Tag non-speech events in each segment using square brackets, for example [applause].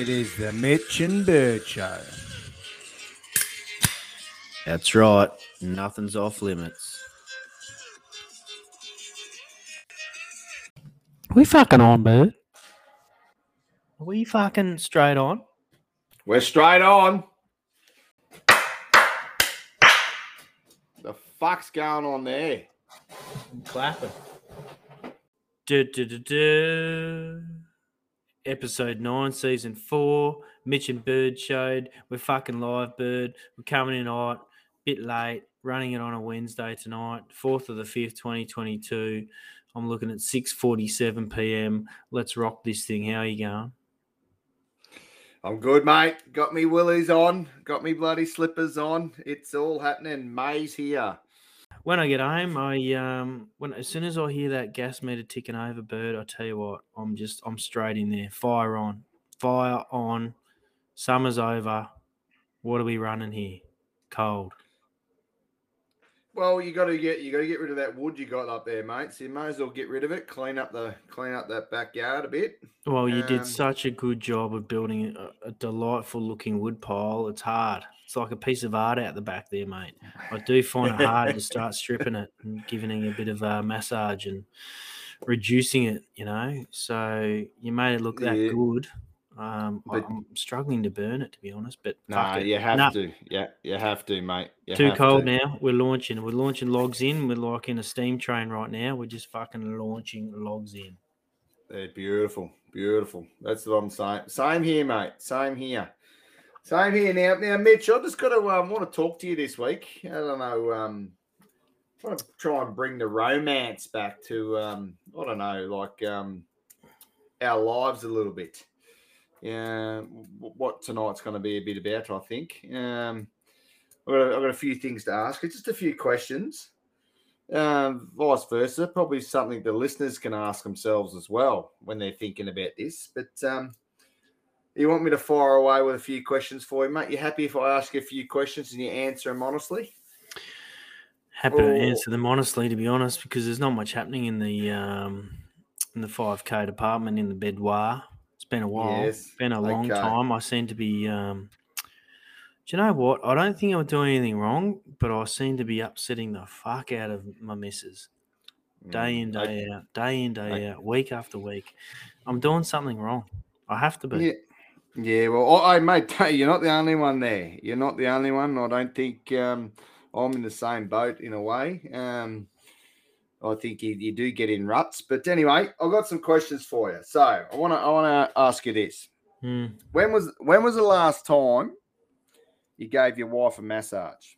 It is the Mitch and Bird Show. That's right. Nothing's off limits. We fucking on, Bird. Are we fucking straight on? We're straight on. The fuck's going on there? I'm clapping. Do, do, du, du. Episode 9, Season 4. Mitch and Bird showed. We're fucking live, Bird. We're coming in hot, bit late, running it on a Wednesday tonight, 4th of the 5th, 2022. I'm looking at 6.47 p.m. Let's rock this thing. How are you going? I'm good, mate. Got me willies on. Got me bloody slippers on. It's all happening. May's here. When I get home, I um when as soon as I hear that gas meter ticking over, bird, I tell you what, I'm just I'm straight in there. Fire on, fire on. Summer's over. What are we running here? Cold. Well, you got to get you got to get rid of that wood you got up there, mate. So you may as well get rid of it. Clean up the clean up that backyard a bit. Well, you Um, did such a good job of building a, a delightful looking wood pile. It's hard. It's like a piece of art out the back there, mate. I do find it hard to [laughs] start stripping it and giving it a bit of a massage and reducing it, you know. So you made it look that Yeah. good. Um, But- I'm struggling to burn it, to be honest. But Nah, you have Nah, to. Yeah, you have to, mate. You Too cold to. now. We're launching. We're launching logs in. We're like in a steam train right now. We're just fucking launching logs in. They're beautiful, beautiful. That's what I'm saying. Same here, mate. Same here. Same here. Now, now, Mitch, I just got to um, want to talk to you this week. I don't know. Um, I want to try and bring the romance back to um, I don't know, like um, our lives a little bit. Yeah, what tonight's going to be a bit about, I think. Um, I've got, a, I've got a few things to ask. It's just a few questions. Um, vice versa, probably something the listeners can ask themselves as well when they're thinking about this. But um, you want me to fire away with a few questions for you, mate? You happy if I ask you a few questions and you answer them honestly? Happy to Oh. answer them honestly, to be honest, because there's not much happening in the um, in the five K department in the Bedouin. Been a while. Yes, been a long okay. time. I seem to be. Um, do you know what? I don't think I'm doing anything wrong, but I seem to be upsetting the fuck out of my missus day in, Mm, day out, day in, day out, week after week. I'm doing something wrong. I have to be. Yeah. Yeah, well, I, I mate, [laughs] you're not the only one there. You're not the only one. I don't think um, I'm in the same boat in a way. Um, I think you, you do get in ruts, but anyway, I've got some questions for you. So I want to I want to ask you this: Hmm. When was when was the last time you gave your wife a massage?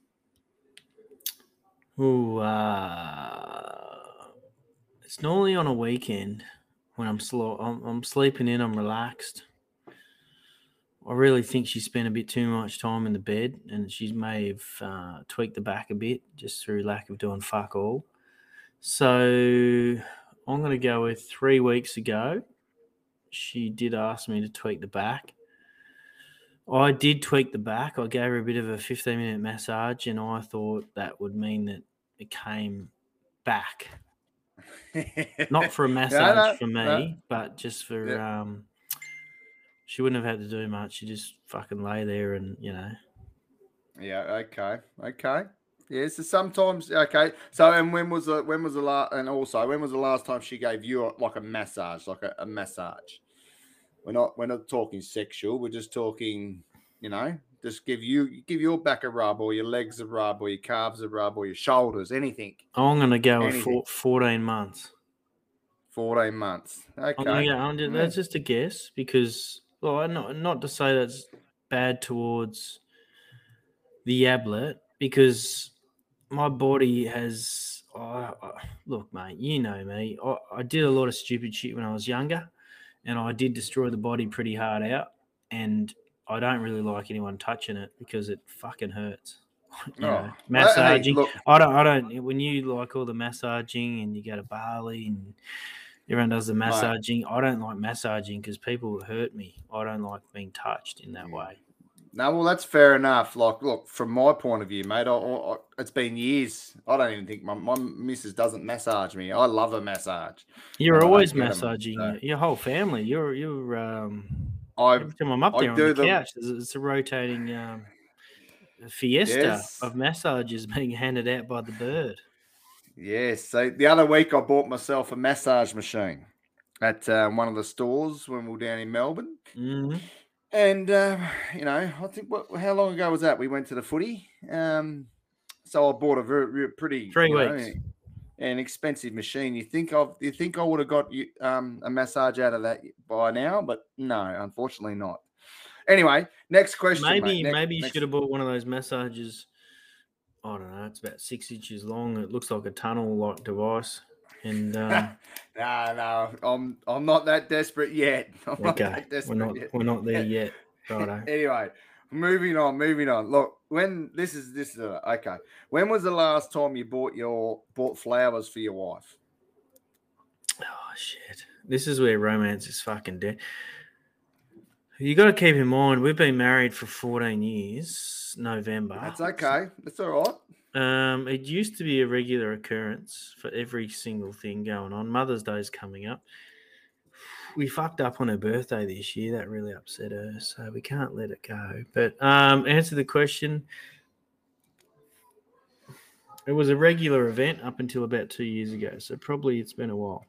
Ooh, uh, it's normally on a weekend when I'm slow. I'm, I'm sleeping in. I'm relaxed. I really think she spent a bit too much time in the bed, and she may have uh, tweaked the back a bit just through lack of doing fuck all. So I'm going to go with three weeks ago. She did ask me to tweak the back. I did tweak the back. I gave her a bit of a 15 minute massage, and I thought that would mean that it came back. [laughs] Not for a massage no, for me, no. but just for Yeah. um. She wouldn't have had to do much. She just fucking lay there, and you know. Yeah. Okay. Okay. Yeah. So sometimes. Okay. So and when was the when was the last and also when was the last time she gave you a, like a massage, like a, a massage? We're not we're not talking sexual. We're just talking. You know, just give you give your back a rub, or your legs a rub, or your calves a rub, or your shoulders, anything. I'm gonna go with Anything. four, 14 months. Fourteen months. Okay. I'm go, I'm ju- Yeah. That's just a guess because, well, not not to say that's bad towards the Yablet because my body has. I I- look, mate, you know me. I, I did a lot of stupid shit when I was younger, and I did destroy the body pretty hard out. And I don't really like anyone touching it because it fucking hurts. [laughs] You Oh, know, hey, massaging. look, I don't. I don't. When you like all the massaging and you go to Bali and everyone does the massaging, I don't like massaging because people hurt me. I don't like being touched in that mm. way. No, well, that's fair enough. Like, look, from my point of view, mate, I, I, it's been years. I don't even think my, my missus doesn't massage me. I love a massage. You're always massaging so- your- whole family. You're you're um I Every time I'm up I there on do the them- couch, it's a rotating um, fiesta Yes. of massages [laughs] being handed out by the bird. Yes. So the other week I bought myself a massage machine at uh, one of the stores when we were down in Melbourne. hmm And uh, you know, I think what how long ago was that? We went to the footy. Um, so I bought a very, very pretty Three know, weeks. an expensive machine. You think of you think I would have got you um, a massage out of that by now, but no, unfortunately not. Anyway, next question. Maybe. Next- maybe you next- should have bought one of those massages. I don't know. It's about six inches long. It looks like a tunnel like device. And [laughs] um, no, no, I'm I'm not that desperate yet. [laughs] I'm not okay, that we're not yet. we're not there [laughs] yet. Righto. anyway, moving on, moving on. Look, when this is this is uh, okay. When was the last time you bought your bought flowers for your wife? Oh shit! This is where romance is fucking dead. You got to keep in mind we've been married for fourteen years. November. That's okay. That's all right. Um, it used to be a regular occurrence for every single thing going on. Mother's Day's coming up. We fucked up on her birthday this year. That really upset her, so we can't let it go. But um, answer the question. It was a regular event up until about two years ago, so probably it's been a while.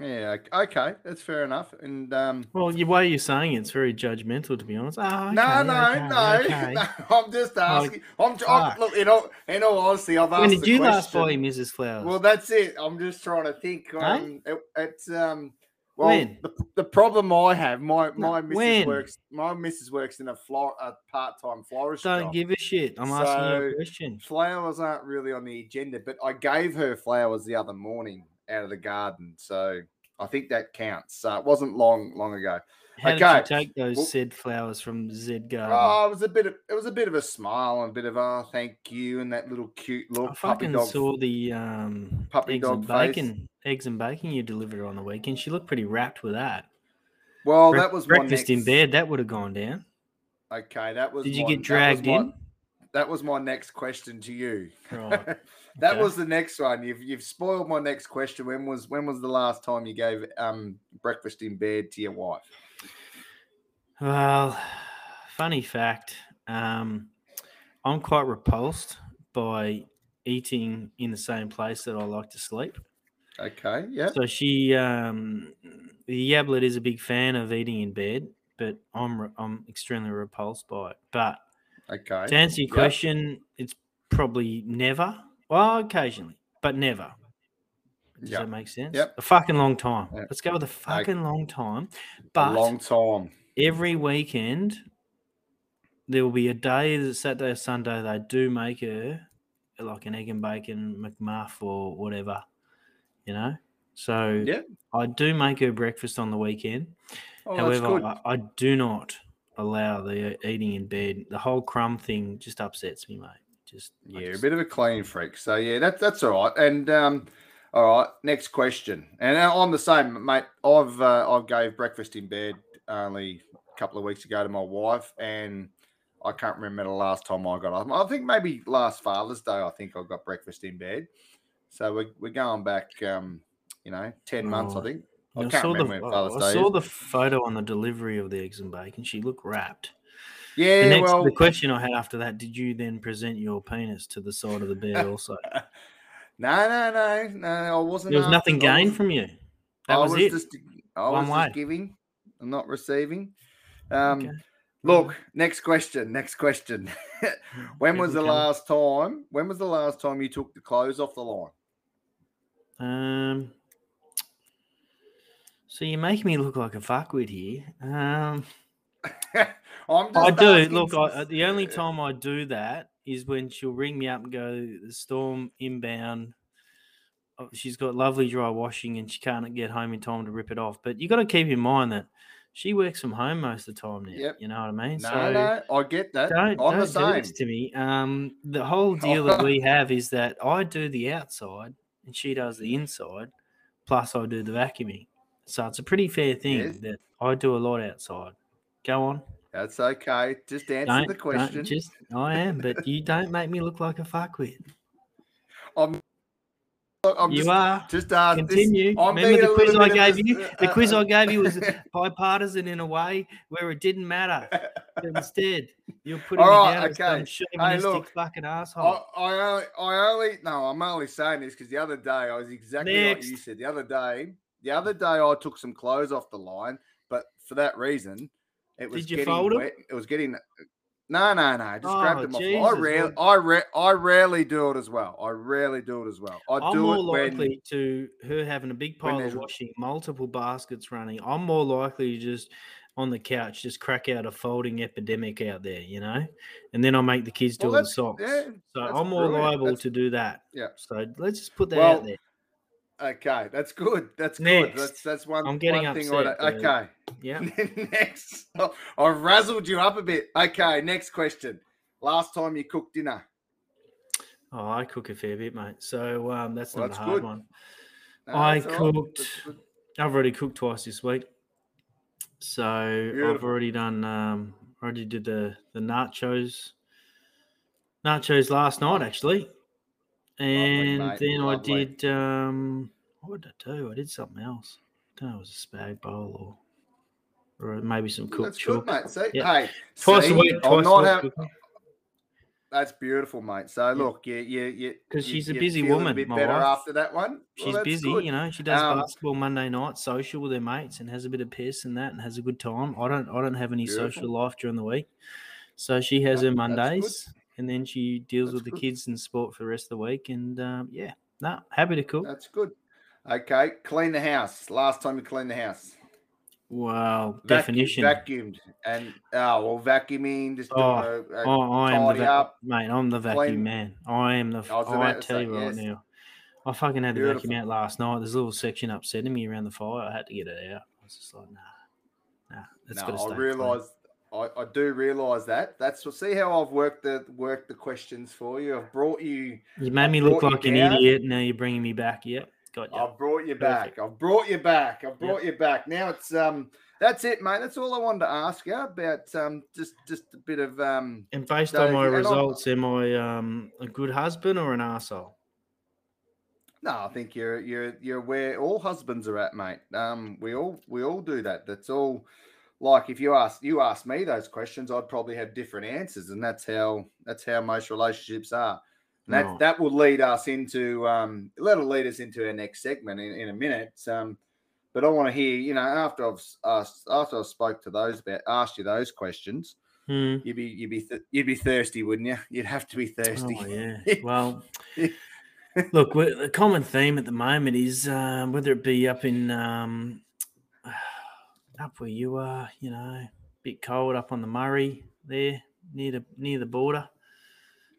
Yeah. Okay. That's fair enough. And um, Well, the way you're saying it, it's very judgmental, to be honest. Oh, no, okay, no, okay, [laughs] no, okay. no. I'm just asking. I'm. I'm look. In all, in all honesty, I've asked When did you last buy Mrs. Flowers? Well, that's it. I'm just trying to think. Hey? Um, it, it's um. Well, When? The, the problem I have, my my missus when? works. My missus works in a flor a part time florist Don't shop. give a shit. I'm asking you a question. flowers aren't really on the agenda, but I gave her flowers the other morning out of the garden, so I think that counts. So it wasn't long long ago. How did okay. you take those Well- said flowers from Z Garden? Oh, it was a bit of it was a bit of a smile and a bit of oh thank you and that little cute look I puppy fucking dog. saw the um, puppy eggs and dog face. bacon, eggs and bacon you delivered on the weekend. She looked pretty wrapped with that. Well, Brec- that was breakfast in bed. That would have gone down. Okay, that was. Did you my- get that dragged my- in? That was my next question to you. Right. [laughs] that Okay. was the next one. You've you've spoiled my next question. When was when was the last time you gave um breakfast in bed to your wife? Well, funny fact. Um, I'm quite repulsed by eating in the same place that I like to sleep. Okay, yeah. So she, um, the Yablet is a big fan of eating in bed, but I'm I'm extremely repulsed by it. But Okay. to answer your Yep. question, it's probably never. Well, occasionally, but never. Does Yep. that make sense? Yep. A fucking long time. Yep. Let's go with a fucking long time. A But long time. every weekend there will be a day that Saturday or Sunday they do make her like an egg and bacon McMuff or whatever, you know. So Yeah. I do make her breakfast on the weekend. Oh, that's However, good. I, I do not allow the eating in bed. The whole crumb thing just upsets me, mate. Just I Yeah, a bit of a clean freak. So yeah, that's that's all right. And um, all right, next question. And uh, I'm the same, mate. I've uh, I gave breakfast in bed only a couple of weeks ago to my wife, and I can't remember the last time I got up. I think maybe last Father's Day. I think I got breakfast in bed. So we're, we're going back, um, you know, ten months. I Oh, think. I, I can't saw the I- I saw the photo on the delivery of the eggs and bacon. She looked wrapped. Yeah. the next well, the [laughs] question I had after that, did you then present your penis to the side of the bed also? [laughs] no, no, no, no. I wasn't. There was nothing after- gained was- from you. That I was, it. Just, I One was way. just giving, I'm not receiving. Um, Okay. Look, next question. Next question. [laughs] when was the last time? When was the last time you took the clothes off the line? Um. So you're making me look like a fuckwit here. Um, [laughs] I do. Look, I, the only time I do that is when she'll ring me up and go, "The storm inbound." Oh, She's got lovely dry washing and she can't get home in time to rip it off. But you got to keep in mind that she works from home most of the time now. Yep. You know what I mean? No, no, I get that. don't, I'm don't the do this to me. Um, the whole [laughs] deal that we have is that I do the outside and she does the inside, plus I do the vacuuming. So it's a pretty fair thing Yes. that I do a lot outside. Go on. That's okay. Just answer Don't, the question. just I am, but you don't make me look like a fuckwit. [laughs] I'm I'm you just, are. just. Continue. I'm Remember the quiz I gave a- you? The quiz uh, I gave you was [laughs] bipartisan in a way where it didn't matter. [laughs] Instead, you're putting All me down as some okay. chauvinistic look, fucking asshole. I only, I only, no, I'm only saying this because the other day I was exactly like you said. The other day, the other day I took some clothes off the line, but for that reason, it was Did you getting fold wet. It was getting. No, no, no. Just grabbed Oh, them off. I rarely, I, I rarely do it as well. I rarely do it as well. I I'm do more it when likely to her having a big pile of washing, multiple baskets running. I'm more likely to just on the couch just crack out a folding epidemic out there, you know, and then I make the kids do Well, the socks. yeah, so I'm more brilliant. liable That's- to do that. Yeah. So let's just put that Well, out there. Okay, that's good. That's Next. good. That's that's one. I'm getting one thing. upset, I, okay. Yeah. [laughs] next, oh, I've razzled you up a bit. Okay, next question. Last time you cooked dinner. Oh, I cook a fair bit, mate. So um, that's Well, not that's a hard good. one. No, I that's all right. cooked-. I've already cooked twice this week. So I've already done um already did the the nachos nachos last night actually. And mate, then lovely. I did um what did I do? I did something else. I don't know, it was a spag bowl or or maybe some cooked That's good, mate. See, Yeah. hey, Twice see, a week, twice not a week. having- cooking. That's beautiful, mate. So look, you you you 'Cause because she's a busy woman, A bit my better wife. after that one. Well, She's busy, good. you know. She does Um, basketball Monday night, social with her mates, and has a bit of piss and that, and has a good time. I don't, I don't have any Beautiful. social life during the week, so she has No, her. Mondays, and then she deals That's with the good. kids and sport for the rest of the week. And um, yeah, no, happy to cook. That's good. Okay, clean the house. Last time you cleaned the house. Wow, Vacu- definition. Vacuumed and oh well, vacuuming. Just Oh, a Oh, I am the vac- up. mate. I'm the vacuum clean- man. I am the. I was I tell say, you right yes. now, I fucking had the vacuum out last night. There's a little section upsetting me around the fire. I had to get it out. I was just like, nah, nah. It's got to stay I clean. I, I do realise that. That's see how I've worked the worked the questions for you. I've brought you. You made me look like an idiot. Now you're bringing me back. Yep, got you. I've brought you Perfect. back. I've brought you back. I've brought you back. Now it's um. That's it, mate. That's all I wanted to ask you about. Um, just just a bit of um. and based so on my and I'm- results, am I um, a good husband or an asshole? No, I think you're you're you're where all husbands are at, mate. Um, we all we all do that. That's all. Like if you ask you ask me those questions, I'd probably have different answers, and that's how that's how most relationships are. And that Right. that will lead us into um, that'll lead us into our next segment in, in a minute. Um, but I want to hear, you know, after I've asked after I've spoke to those about asked you those questions, Hmm. you'd be you'd be th- you'd be thirsty, wouldn't you? You'd have to be thirsty. Oh yeah. [laughs] Well, look, the common theme at the moment is um, whether it be up in um, up where you are, you know, bit cold up on the Murray there near the near the border.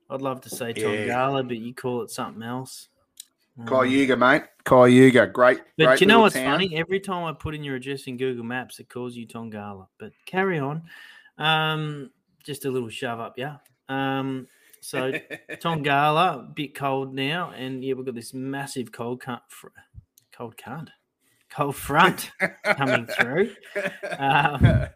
I'd love to say Yeah. Tongala, but you call it something else. Um, Koyuga, mate. Koyuga, great. But great you know what's town. funny? Every time I put in your address in Google Maps, it calls you Tongala. But carry on. Um, just a little shove up, yeah. Um, so [laughs] Tongala, bit cold now, and yeah, we've got this massive cold cunt, cold cunt, cold front coming through. Um,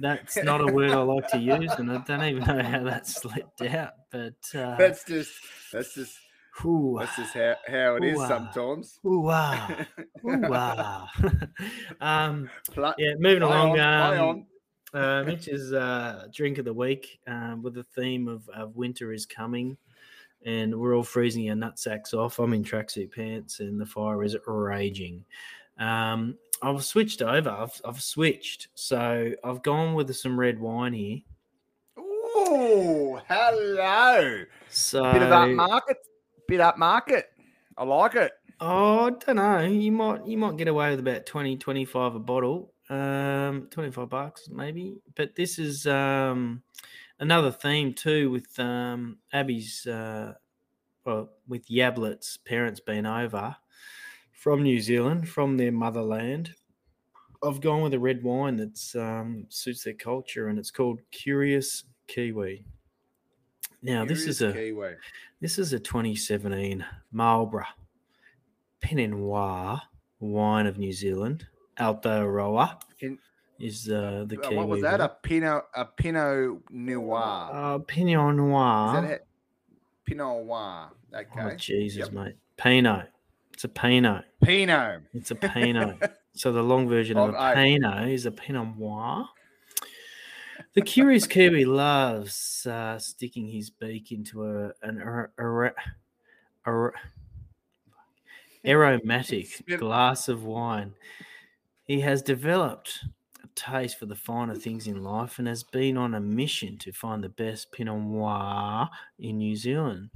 That's not a word I like to use, and I don't even know how that slipped out. But uh, that's just that's just ooh, that's just how, how it is Ooh, ah. sometimes. ooh, ah, ooh, um, yeah, moving along. on, um, Uh, Mitch's uh, drink of the week um, with the theme of, of winter is coming, and we're all freezing our nutsacks off. I'm in tracksuit pants, and the fire is raging. Um, I've switched over. I've, I've switched, so I've gone with some red wine here. Ooh, hello. So Bit of up market. Bit up market. I like it. Oh, I don't know. You might you might get away with about 20, 25 a bottle. Um, 25 bucks maybe. But this is um another theme too with um Abby's uh well with Yablet's parents being over from New Zealand, from their motherland. I've gone with a red wine that um suits their culture and it's called Curious Kiwi. Now this is a Kiwi. this is a 2017 Marlborough Pinot Noir wine of New Zealand. Aotearoa In- is uh, the Uh, Kiwi. what was that? one. A Pinot a Pinot Noir. Uh, Pinot is Noir. that it? Pinot Noir. Okay. Oh, Jesus, Yep. mate. Pinot. It's a Pinot. Pinot. It's a Pinot. [laughs] so the long version of Of a. Pinot is a Pinot Noir. The curious Kiwi loves uh, sticking his beak into a an ar- ar- ar- [laughs] aromatic glass of wine. He has developed taste for the finer things in life and has been on a mission to find the best Pinot Noir in New Zealand.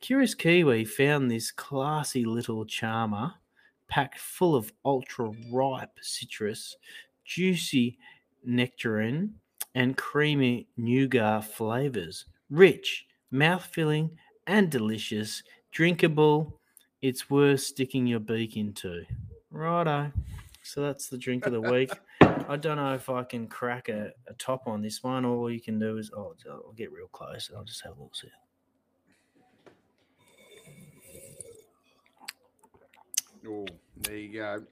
Curious Kiwi found this classy little charmer packed full of ultra ripe citrus, juicy nectarine, and creamy nougat flavors. Rich, mouth filling, and delicious. Drinkable. It's worth sticking your beak into. Righto. So that's the drink of the week. [laughs] I don't know if I can crack a, a top on this one. All you can do is, oh, I'll get real close. And I'll just have a look. sip. Oh, there you go.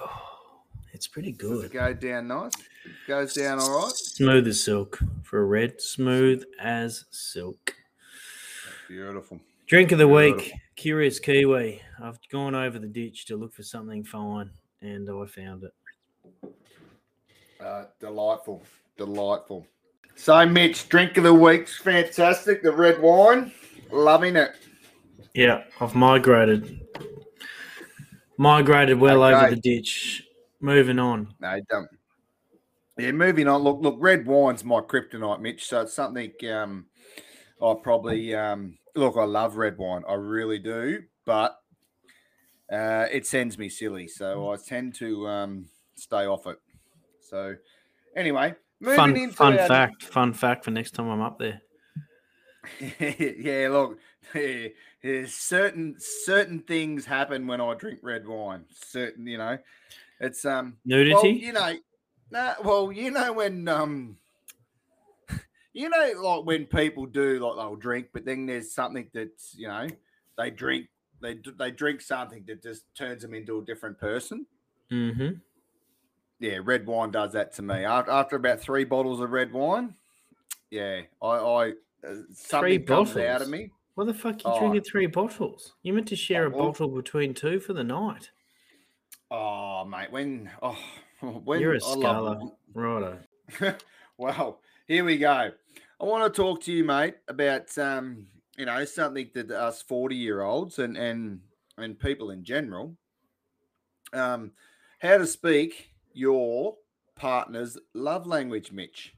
Oh, it's pretty good. it go down nice? Goes down all right. Smooth as silk for a red. Smooth as silk. Beautiful. Drink of the week, Curious Kiwi. I've gone over the ditch to look for something fine, and I found it. Uh, delightful. Delightful. So, Mitch, drink of the week's fantastic. The red wine. Loving it. Yeah, I've migrated. Migrated well over the ditch. Moving on. No, don't. Yeah, moving on. Look, look, red wine's my kryptonite, Mitch. So it's something um I probably um look, I love red wine. I really do, but uh it sends me silly. So I tend to um stay off it. So anyway, moving Fun, into fun our- fact. Fun fact for next time I'm up there. [laughs] yeah, look, [laughs] there's certain certain things happen when I drink red wine. Certain, you know, it's um Nudity. Well, you know, nah, well, you know when um, [laughs] you know, like when people do like they'll drink, but then there's something that's you know they drink they they drink something that just turns them into a different person. mm-hmm. Yeah, red wine does that to me. After, after about three bottles of red wine, yeah, I I uh, something comes out of me. What the fuck are you Oh. drinking three bottles? You meant to share a well- bottle between two for the night. Oh mate, when oh when You're a scholar. Righto. [laughs] well, here we go. I want to talk to you, mate, about um, you know, something that us 40 year olds and and and people in general, um, how to speak your partner's love language, Mitch.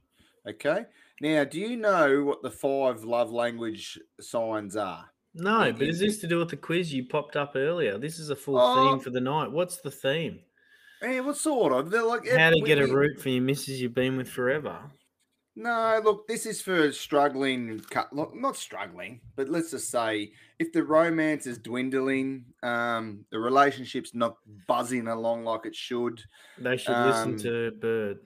Okay. Now, do you know what the five love language signs are? No, Yeah, but is this to do with the quiz you popped up earlier? This is a full Oh. theme for the night. What's the theme? Eh, what sort of? They're like How to get a root for your missus you've been with forever. No, look, this is for struggling, look, not struggling, but let's just say if the romance is dwindling, um, the relationship's not buzzing along like it should. They should Um, listen to Bird.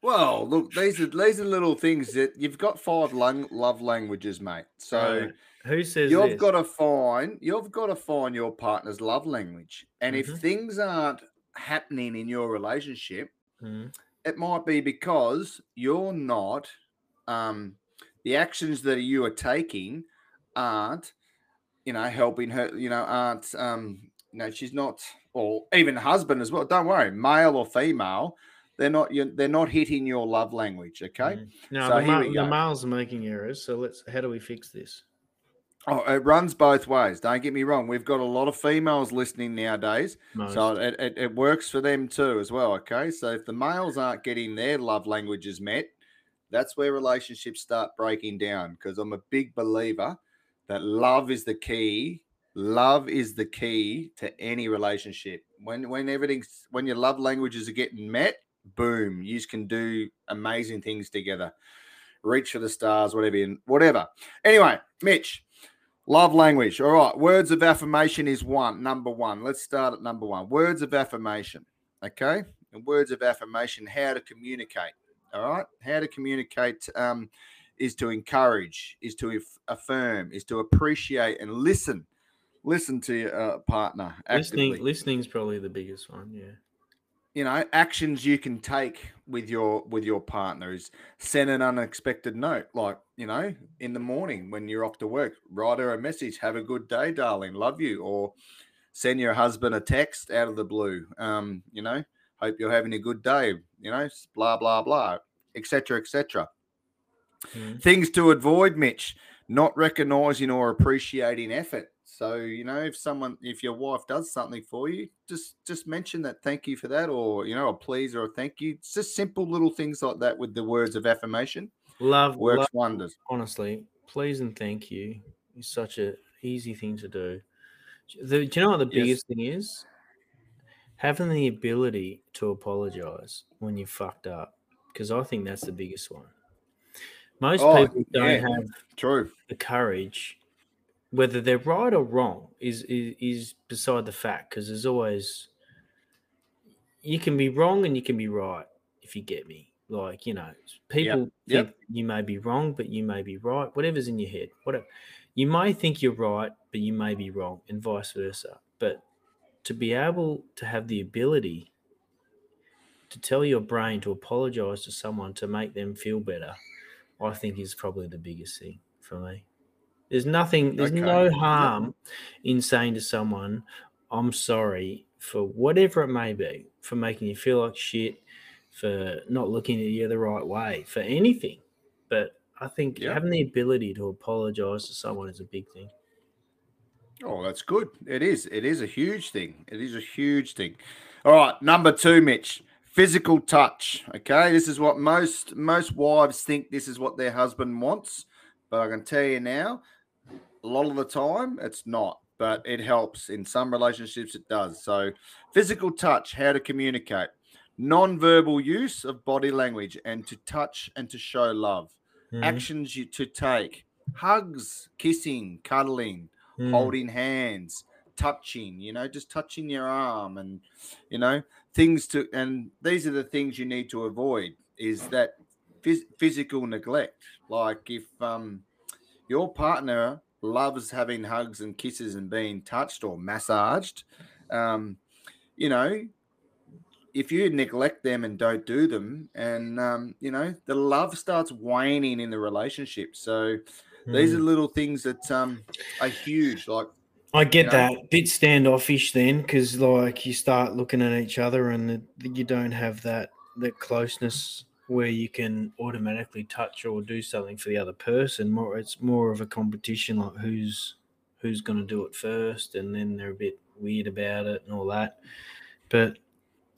Well, look, these are these are little things that you've got five lang- love languages, mate. So Right. Who says you've this? got to find you've got to find your partner's love language, and Mhm. if things aren't happening in your relationship, Mm. It might be because you're not um the actions that you are taking aren't you know helping her you know aren't um you know she's not or even husband as well don't worry male or female they're not they're not hitting your love language okay Mm. No, So the, ma- the male's making errors. So let's. How do we fix this? Oh it runs both ways don't get me wrong we've got a lot of females listening nowadays. So it, it, it works for them too as well. Okay. So if the males aren't getting their love languages met, that's where relationships start breaking down. Because I'm a big believer that love is the key. Love is the key to any relationship. When when everything's when your love languages are getting met, boom, you can do amazing things together. Reach for the stars, whatever, whatever. Anyway, Mitch, Love language. All right. Words of affirmation is one, number one. Let's start at number one. Words of affirmation. Okay. And words of affirmation, how to communicate. All right. How to communicate um, is to encourage, is to affirm, is to appreciate and listen. Listen to your uh, partner actively. Listening, is probably the biggest one. Yeah. You know, actions you can take with your with your partner is send an unexpected note, like you know, in the morning when you're off to work, write her a message, have a good day, darling, love you, or send your husband a text out of the blue, um, you know, hope you're having a good day, you know, blah blah blah, etc. etc. Mm. Things to avoid, Mitch, not recognizing or appreciating effort. So, you know, if someone if your wife does something for you, just just mention that thank you for that, or you know, a please or a thank you. It's just simple little things like that with the words of affirmation Love works love wonders. honestly, please and thank you is such a easy thing to do. The, do you know what the Yes. biggest thing is? Having the ability to apologize when you fucked up, because I think that's the biggest one. Most Oh, people don't yeah. have True. the courage, whether they're right or wrong, is is, is beside the fact. Because there's always you can be wrong and you can be right if you get me. Like you know, people yep. think you may be wrong, but you may be right. Whatever's in your head, whatever you may think you're right, but you may be wrong, and vice versa. But to be able to have the ability to tell your brain to apologize to someone to make them feel better, I think is probably the biggest thing for me. There's nothing, there's Okay. no harm in saying to someone, I'm sorry for whatever it may be, for making you feel like shit, for not looking at you the right way, for anything. But I think Yep. having the ability to apologize to someone is a big thing. Oh, that's good. It is. It is a huge thing. It is a huge thing. All right, number two, Mitch. Physical touch. Okay, this is what most most wives think. This is what their husband wants, but I can tell you now, a lot of the time it's not. But it helps in some relationships. It does. So, physical touch. How to communicate. Non-verbal use of body language and to touch and to show love. Mhm. Actions you to take. Hugs, kissing, cuddling Mm. holding hands, touching, you know, just touching your arm and you know, things to and these are the things you need to avoid is that phys- physical neglect. Like if um your partner loves having hugs and kisses and being touched or massaged, um, you know, if you neglect them and don't do them, and um, you know, the love starts waning in the relationship. So these Mm. are little things that um are huge. Like I get you know? that bit standoffish then, because like you start looking at each other and the, you don't have that that closeness where you can automatically touch or do something for the other person. More, it's more of a competition, like who's who's going to do it first, and then they're a bit weird about it and all that. But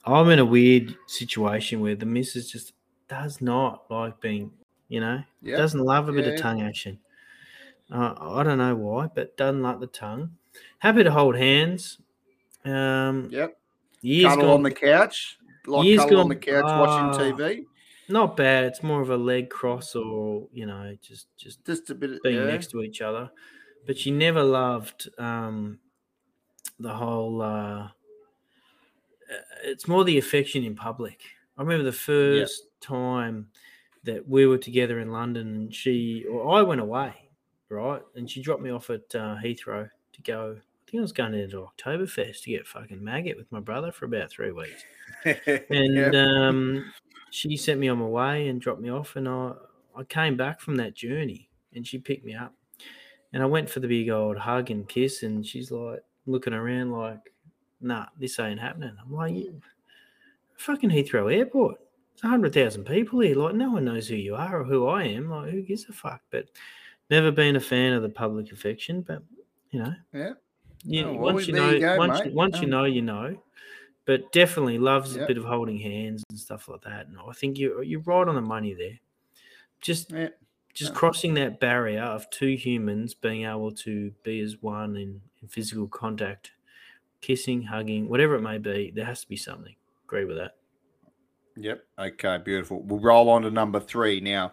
I'm in a weird situation where the missus just does not like being, you know, yeah, doesn't love a bit of tongue action. Uh, I don't know why, but doesn't like the tongue. Happy to hold hands. Um, yep. years Cuddle gone, on the couch, like cuddle on the couch Ah. watching TV. Not bad. It's more of a leg cross, or you know, just just Just a bit. Of, being yeah. next to each other. But she never loved um, the whole. Uh, uh, it's more the affection in public. I remember the first time that we were together in London, and she or I went away, right, and she dropped me off at uh, Heathrow to go. I think I was going into Oktoberfest to get fucking maggot with my brother for about three weeks [laughs] and um, she sent me on my way and dropped me off and I, I came back from that journey and she picked me up and i went for the big old hug and kiss and she's like looking around like nah this ain't happening i'm like you fucking heathrow airport there's 100000 people here like no one knows who you are or who i am like who gives a fuck but never been a fan of the public affection but you know yeah. you, well, once you know, you go, once, mate. once you Um, know, you know. But definitely loves a bit of holding hands and stuff like that. And I think you you're right on the money there. Just Yeah. just Yeah. crossing that barrier of two humans being able to be as one in, in physical contact, kissing, hugging, whatever it may be. There has to be something. Agree with that. Yep. Okay. Beautiful. We'll roll on to number three now.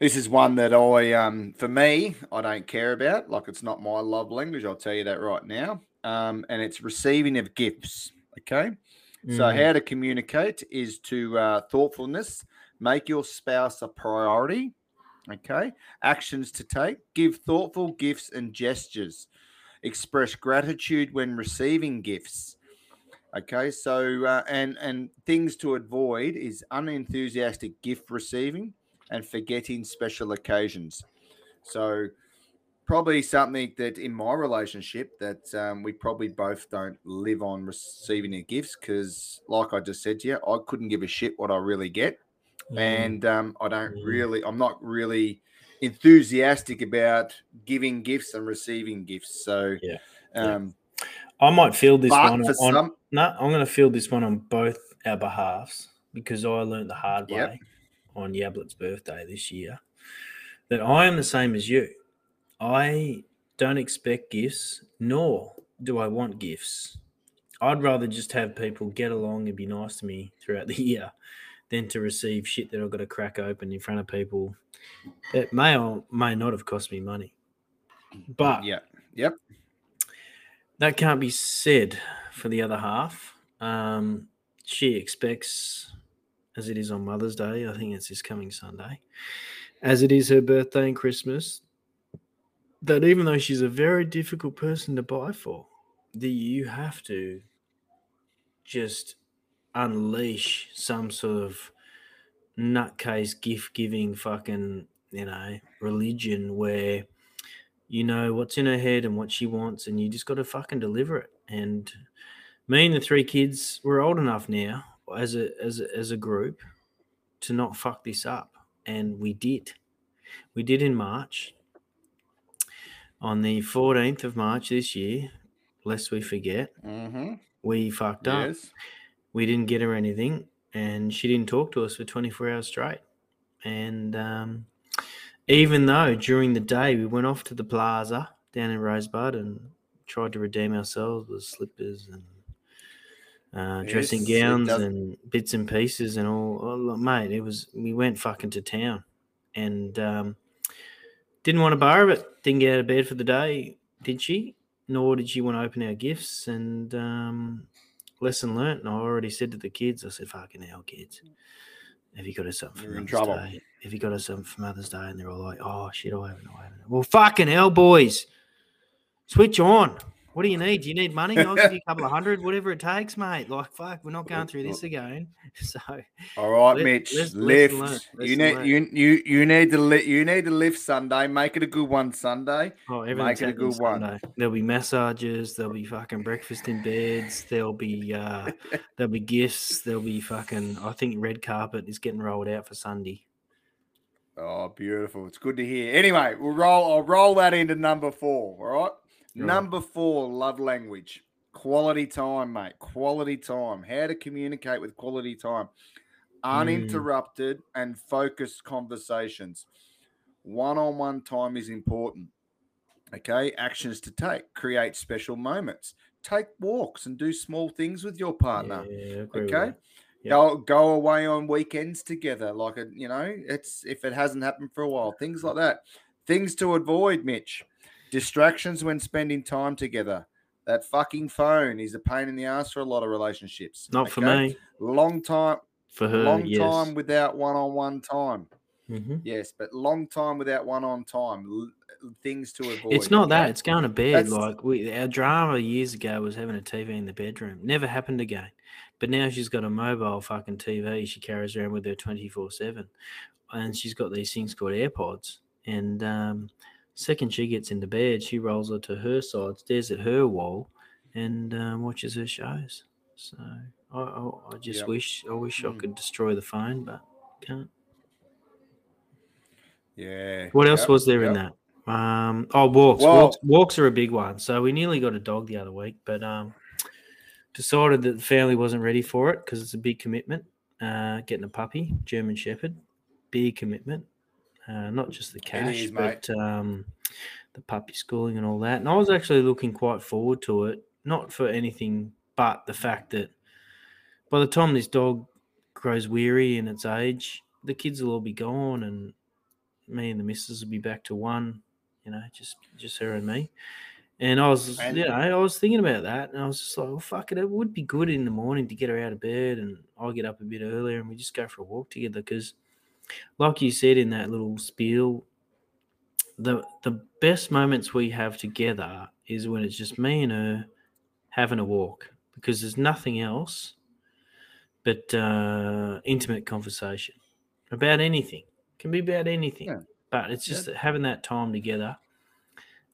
This is one that I, um, for me, I don't care about. Like it's not my love language. I'll tell you that right now. Um, and it's receiving of gifts. Okay. So Mm. how to communicate is to uh, thoughtfulness. Make your spouse a priority. Okay. Actions to take. Give thoughtful gifts and gestures. Express gratitude when receiving gifts. Okay, so uh, and and things to avoid is unenthusiastic gift receiving and forgetting special occasions. So probably something that in my relationship that um, we probably both don't live on receiving the gifts because, like I just said to you, I couldn't give a shit what I really get, Mm. and um, I don't Mm. really, I'm not really enthusiastic about giving gifts and receiving gifts. So Yeah, yeah. um, I might field this one on. some, No, I'm going to field this one on both our behalves because I learned the hard way Yep. on Yablet's birthday this year that I am the same as you. I don't expect gifts, nor do I want gifts. I'd rather just have people get along and be nice to me throughout the [laughs] year than to receive shit that I've got to crack open in front of people that may or may not have cost me money. But yeah, yep, that can't be said for the other half. Um, she expects, as it is on Mother's Day, I think it's this coming Sunday, as it is her birthday and Christmas, that even though she's a very difficult person to buy for, that you have to just unleash some sort of nutcase gift giving fucking, you know, religion where you know what's in her head and what she wants, and you just got to fucking deliver it. And me and the three kids, we're old enough now as a as a, as a group to not fuck this up, and we did. We did in March. On the 14th of March this year, lest we forget, mm-hmm. we fucked up. Yes, we didn't get her anything and she didn't talk to us for 24 hours straight. And um, even though during the day we went off to the plaza down in rosebud and tried to redeem ourselves with slippers and uh, dressing Yes, gowns and bits and pieces and all oh, mate it was we went fucking to town. And um, didn't want to borrow it didn't get out of bed for the day did she nor did she want to open our gifts and um, lesson learnt. And I already said to the kids, I said, fucking hell, kids, have you got us something for You're in Mother's trouble. Day? Have you got us something for Mother's Day? And they're all like, oh, shit, I haven't, I haven't. Well, fucking hell, boys, switch on. What do you need? Do you need money? I'll give you a couple of hundred, whatever it takes, mate. Like, fuck, we're not going through this again. [laughs] So, All right, Let- Mitch. let's- lift. learnt, you need you you you need to li- you need to lift Sunday. Make it a good one Sunday. oh, Make it a good one. There'll be massages. There'll be fucking breakfast in beds. There'll be uh, [laughs] there'll be gifts. There'll be fucking. I think red carpet is getting rolled out for Sunday. Oh, beautiful. It's good to hear. Anyway, we'll roll. I'll roll that into number four. All right. Right. Number four, love language. Quality time, mate. Quality time. How to communicate with quality time. Hmm. Uninterrupted and focused conversations. One on one time is important. Okay. Actions to take. Create special moments. Take walks and do small things with your partner. Yeah, I agree with Okay. Yep. Go go away on weekends together. Like a, you know, it's if it hasn't happened for a while, things like that. Things to avoid, Mitch. Distractions when spending time together. That fucking phone is a pain in the ass for a lot of relationships. Not for me. Long time, For her, long yes. time without one-on-one time. hmm Yes, but long time without one-on time. L- things to avoid. It's not that. okay? It's going to bed. That's- like we, our drama years ago was having a TV in the bedroom. Never happened again. But now she's got a mobile fucking TV. She carries around with her twenty four seven, and she's got these things called AirPods. And um, second she gets into bed, she rolls her to her side, stares at her wall, and um, watches her shows. So I, I, I just Yep. wish I wish I Mm. could destroy the phone, but can't. Yeah. What else yep, was there in that? Um, oh, walks. Well- walks. Walks are a big one. So we nearly got a dog the other week, but um, decided that the family wasn't ready for it because it's a big commitment. Uh, getting a puppy, German Shepherd, big commitment. Uh, not just the cash, is, but um, the puppy schooling and all that. And I was actually looking quite forward to it, not for anything but the fact that by the time this dog grows weary in its age, the kids will all be gone, and me and the missus will be back to one. You know, just just her and me. And I was, And- you know, I was thinking about that, and I was just like, well, fuck it, it would be good in the morning to get her out of bed, and I'll get up a bit earlier, and we just go for a walk together. Because, like you said in that little spiel, the the best moments we have together is when it's just me and her having a walk because there's nothing else but uh, intimate conversation about anything. Can be about anything, Yeah. but it's just that having that time together,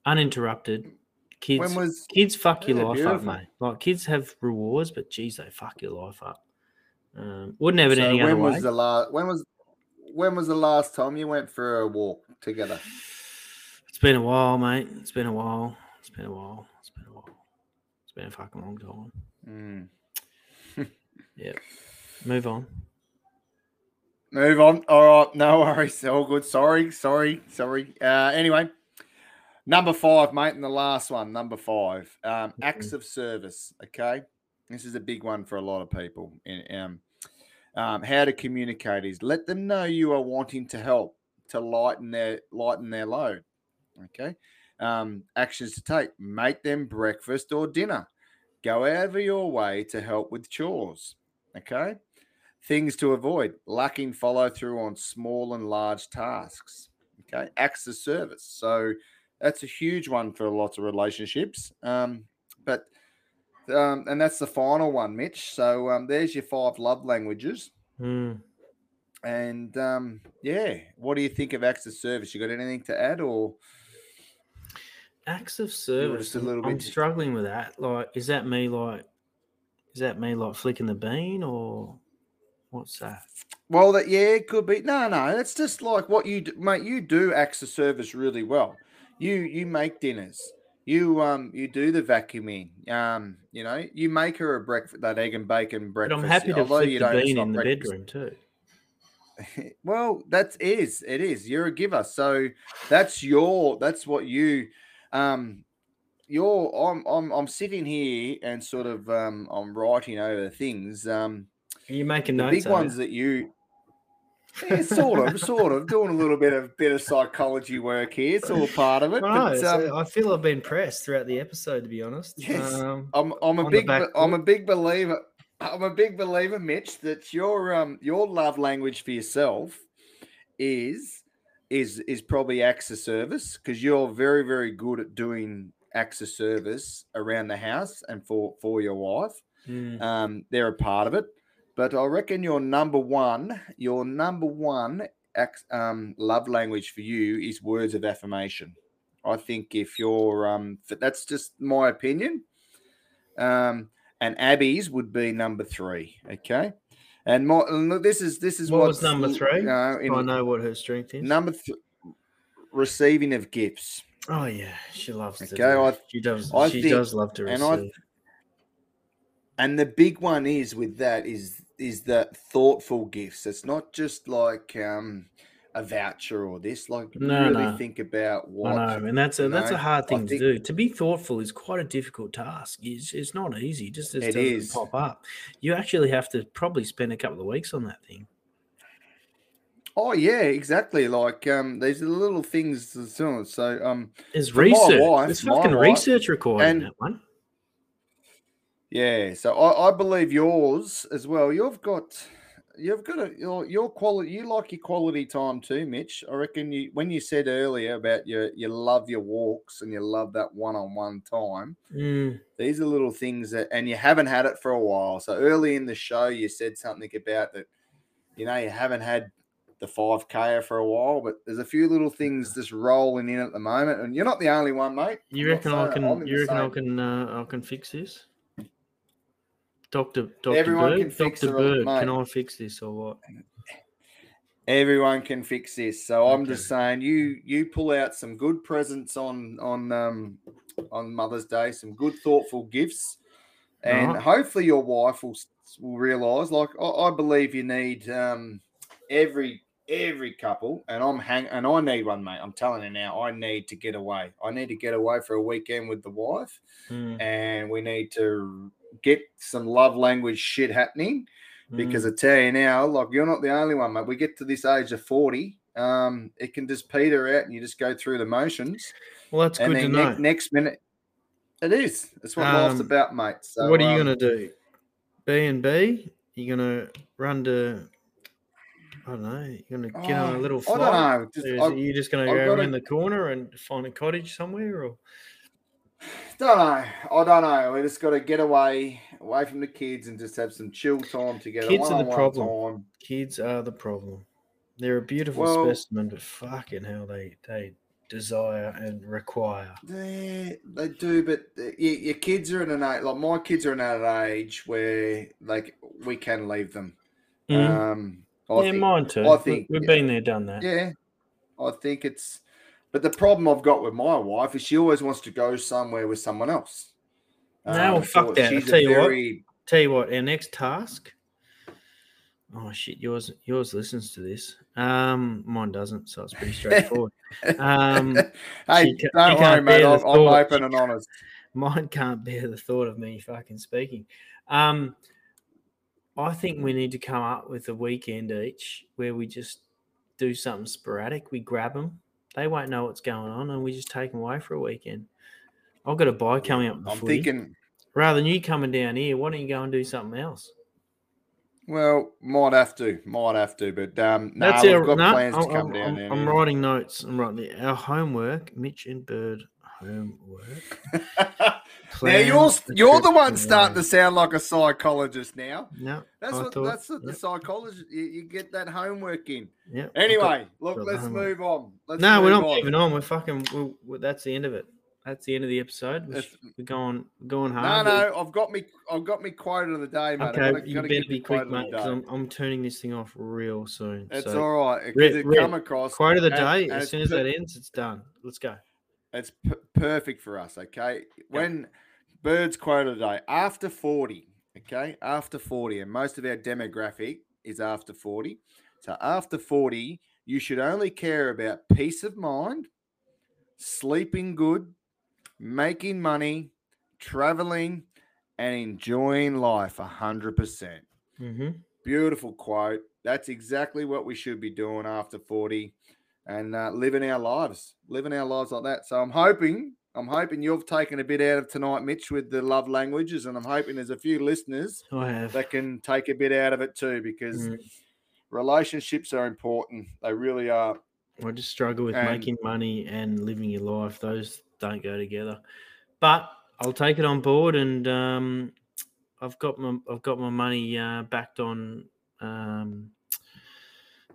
uninterrupted. Kids, was kids fuck your life beautiful. up, mate. Like kids have rewards, but geez, they fuck your life up. Um, wouldn't have it so any when other was way. the last when was when was the last time you went for a walk together? It's been a while, mate. It's been a while. It's been a while. It's been a while. It's been a fucking long time. Mm. [laughs] Yep. Move on. Move on. All right, no worries. All good. Sorry, sorry, sorry. Uh, anyway, number five, mate, and the last one, number five, um, acts of service. Okay, this is a big one for a lot of people. In, um, um, how to communicate is let them know you are wanting to help to lighten their lighten their load. Okay, um, actions to take: make them breakfast or dinner. Go out of your way to help with chores. Okay. Things to avoid lacking follow through on small and large tasks. Okay. Acts of service. So that's a huge one for lots of relationships. Um, but, um, and that's the final one, Mitch. So um, there's your five love languages. Mm. And um, yeah, what do you think of acts of service? You got anything to add or? Acts of service. just a little I'm bit- struggling with that. Like, is that me? Like, is that me? Like flicking the bean, or what's that? Well, that yeah, it could be. No, no, it's just like what you do, mate. You do acts of service really well. You you make dinners. You um you do the vacuuming. Um, you know, you make her a breakfast that egg and bacon breakfast. But. I'm happy to although flick you the bean in the breakfast. bedroom too. [laughs] well, that is it is. You're a giver, so that's your that's what you um you're I'm I'm I'm sitting here and sort of um I'm writing over things. Um Are you making the big ones that you yeah, sort of, sort of doing a little bit of bit of psychology work here. It's all part of it. I but, so um, I feel I've been pressed throughout the episode, to be honest. Yes. Um, I'm I'm a big I'm a big believer. I'm a big believer, Mitch, that your um your love language for yourself is is is probably acts of service because you're very very good at doing acts of service around the house and for for your wife. mm, Um, they're a part of it, but I reckon your number one, your number one um, love language for you is words of affirmation. I think if you're, um, that's just my opinion. Um, and Abby's would be number three. Okay, and and this is this is what was what's, number three? You know, So I know what her strength is. number th- receiving of gifts. Oh yeah, she loves to. Okay, do I- she does. I she think- does love to and I- receive. and the big one is with that is is the thoughtful gifts it's not just like um a voucher or this like No, really no. think about what I know, and that's a that's a know, hard I thing to think- do. To be thoughtful is quite a difficult task. It's, it's not easy. Just as It doesn't is. pop up. You actually have to probably spend a couple of weeks on that thing. oh yeah exactly like um these are the little things so um There's research. wife- There's my fucking wife- research required in and- that one. Yeah so i, I believe yours as well you've got you've got a your, your quality you like your quality time too mitch i reckon you when you said earlier about your you love your walks and you love that one-on-one time Mm, these are little things that and you haven't had it for a while so early in the show you said something about that you know you haven't had the 5k for a while but there's a few little things just rolling in at the moment and you're not the only one mate you I'm reckon I can? You reckon I can? Uh, I can fix this. Doctor, Doctor Everyone Bird, can fix Doctor Bird, mate. can I fix this or what? everyone can fix this so i'm just saying you you pull out some good presents on on um on mother's day some good thoughtful gifts and Right. hopefully your wife will will realize like I, I believe you need um every every couple and i'm hang and i need one mate i'm telling you now i need to get away i need to get away for a weekend with the wife Mm, and we need to get some love language shit happening because mm. I tell you now, like you're not the only one, mate. We get to this age of 40, um, it can just peter out and you just go through the motions. well, that's and good to then know. next minute, it is. That's what life's Um, about, mate. So what are you um, gonna do? B and B? You're gonna run to? I don't know. You're gonna get on a oh, little I flight. don't know. Just, I, it you just gonna I've go around the corner and find a cottage somewhere, or Don't know. I don't know. We just got to get away, away from the kids, and just have some chill time together. Kids are the problem. time. Kids are the problem. They're a beautiful Well- specimen, but fucking hell, they they desire and require. They, they do, but your, your kids are in an age like my kids are in an age where like we can leave them. Mm. Um, I yeah, think, mine too. I think- we've yeah. been there, done that. yeah, I think it's. But the problem I've got with my wife is she always wants to go somewhere with someone else. No, well, fuck so that. I'll tell you what. Tell you what, our next task. Oh shit, yours yours listens to this. Um, mine doesn't, so it's pretty straightforward. [laughs] um, hey, She don't she worry, mate. I'm, I'm open and honest. [laughs] mine can't bear the thought of me fucking speaking. Um, I think we need to come up with a weekend each where we just do something sporadic. We grab them, they won't know what's going on, and we just take them away for a weekend. I've got a buy coming up. I'm thinking, rather than you coming down here, why don't you go and do something else? well, might have to, might have to, but um, no, That's we've got no, plans I'm, to come I'm- down I'm- there. I'm writing notes. I'm writing our homework. Mitch and Bird homework. [laughs] now you're you're the one starting to sound like a psychologist now. No, That's I what thought- that's what the yep, psychologist. You, you get that homework in. yep, I've got- Anyway, look, got let's move on. Let's no, we're not on. moving on. We're fucking. We're, we're- that's the end of it. That's the end of the episode. We're, going. Going No, hard. no, I've got me. I've got me quote of the day, mate. Okay, gotta, you gotta better be the quick, mate, the because. I'm, I'm turning this thing off real soon. It's so, all right it come across. quote of the day. and As soon as per- that ends, it's done. Let's go. It's p- perfect for us, okay? When birds quote of the day after 40, okay? After 40, and most of our demographic is after 40. So after 40, you should only care about peace of mind, sleeping good, making money, traveling, and enjoying life 100%. Mm-hmm. Beautiful quote. That's exactly what we should be doing after 40 and uh, living our lives, living our lives like that. So I'm hoping, I'm hoping you've taken a bit out of tonight, Mitch, with the love languages, and I'm hoping there's a few listeners that can take a bit out of it too, because Mm. relationships are important. They really are. I just struggle with And- making money and living your life. Those don't go together. But I'll take it on board, and um, I've got my I've got my money uh, backed on um,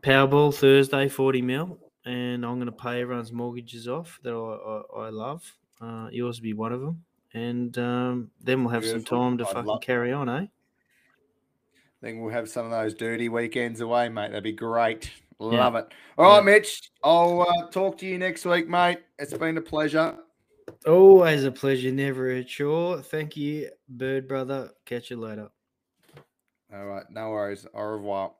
Powerball Thursday, forty mil, and I'm going to pay everyone's mortgages off that I I, I love. Uh, yours will be one of them, and um, then we'll have some time to I'd fucking love- carry on, eh? Then we'll have some of those dirty weekends away, mate. That'd be great. Love it. All right, Yeah. Mitch. I'll uh, talk to you next week, mate. It's been a pleasure. Always a pleasure, never a chore. Thank you, Bird Brother. Catch you later. All right, no worries. Au revoir.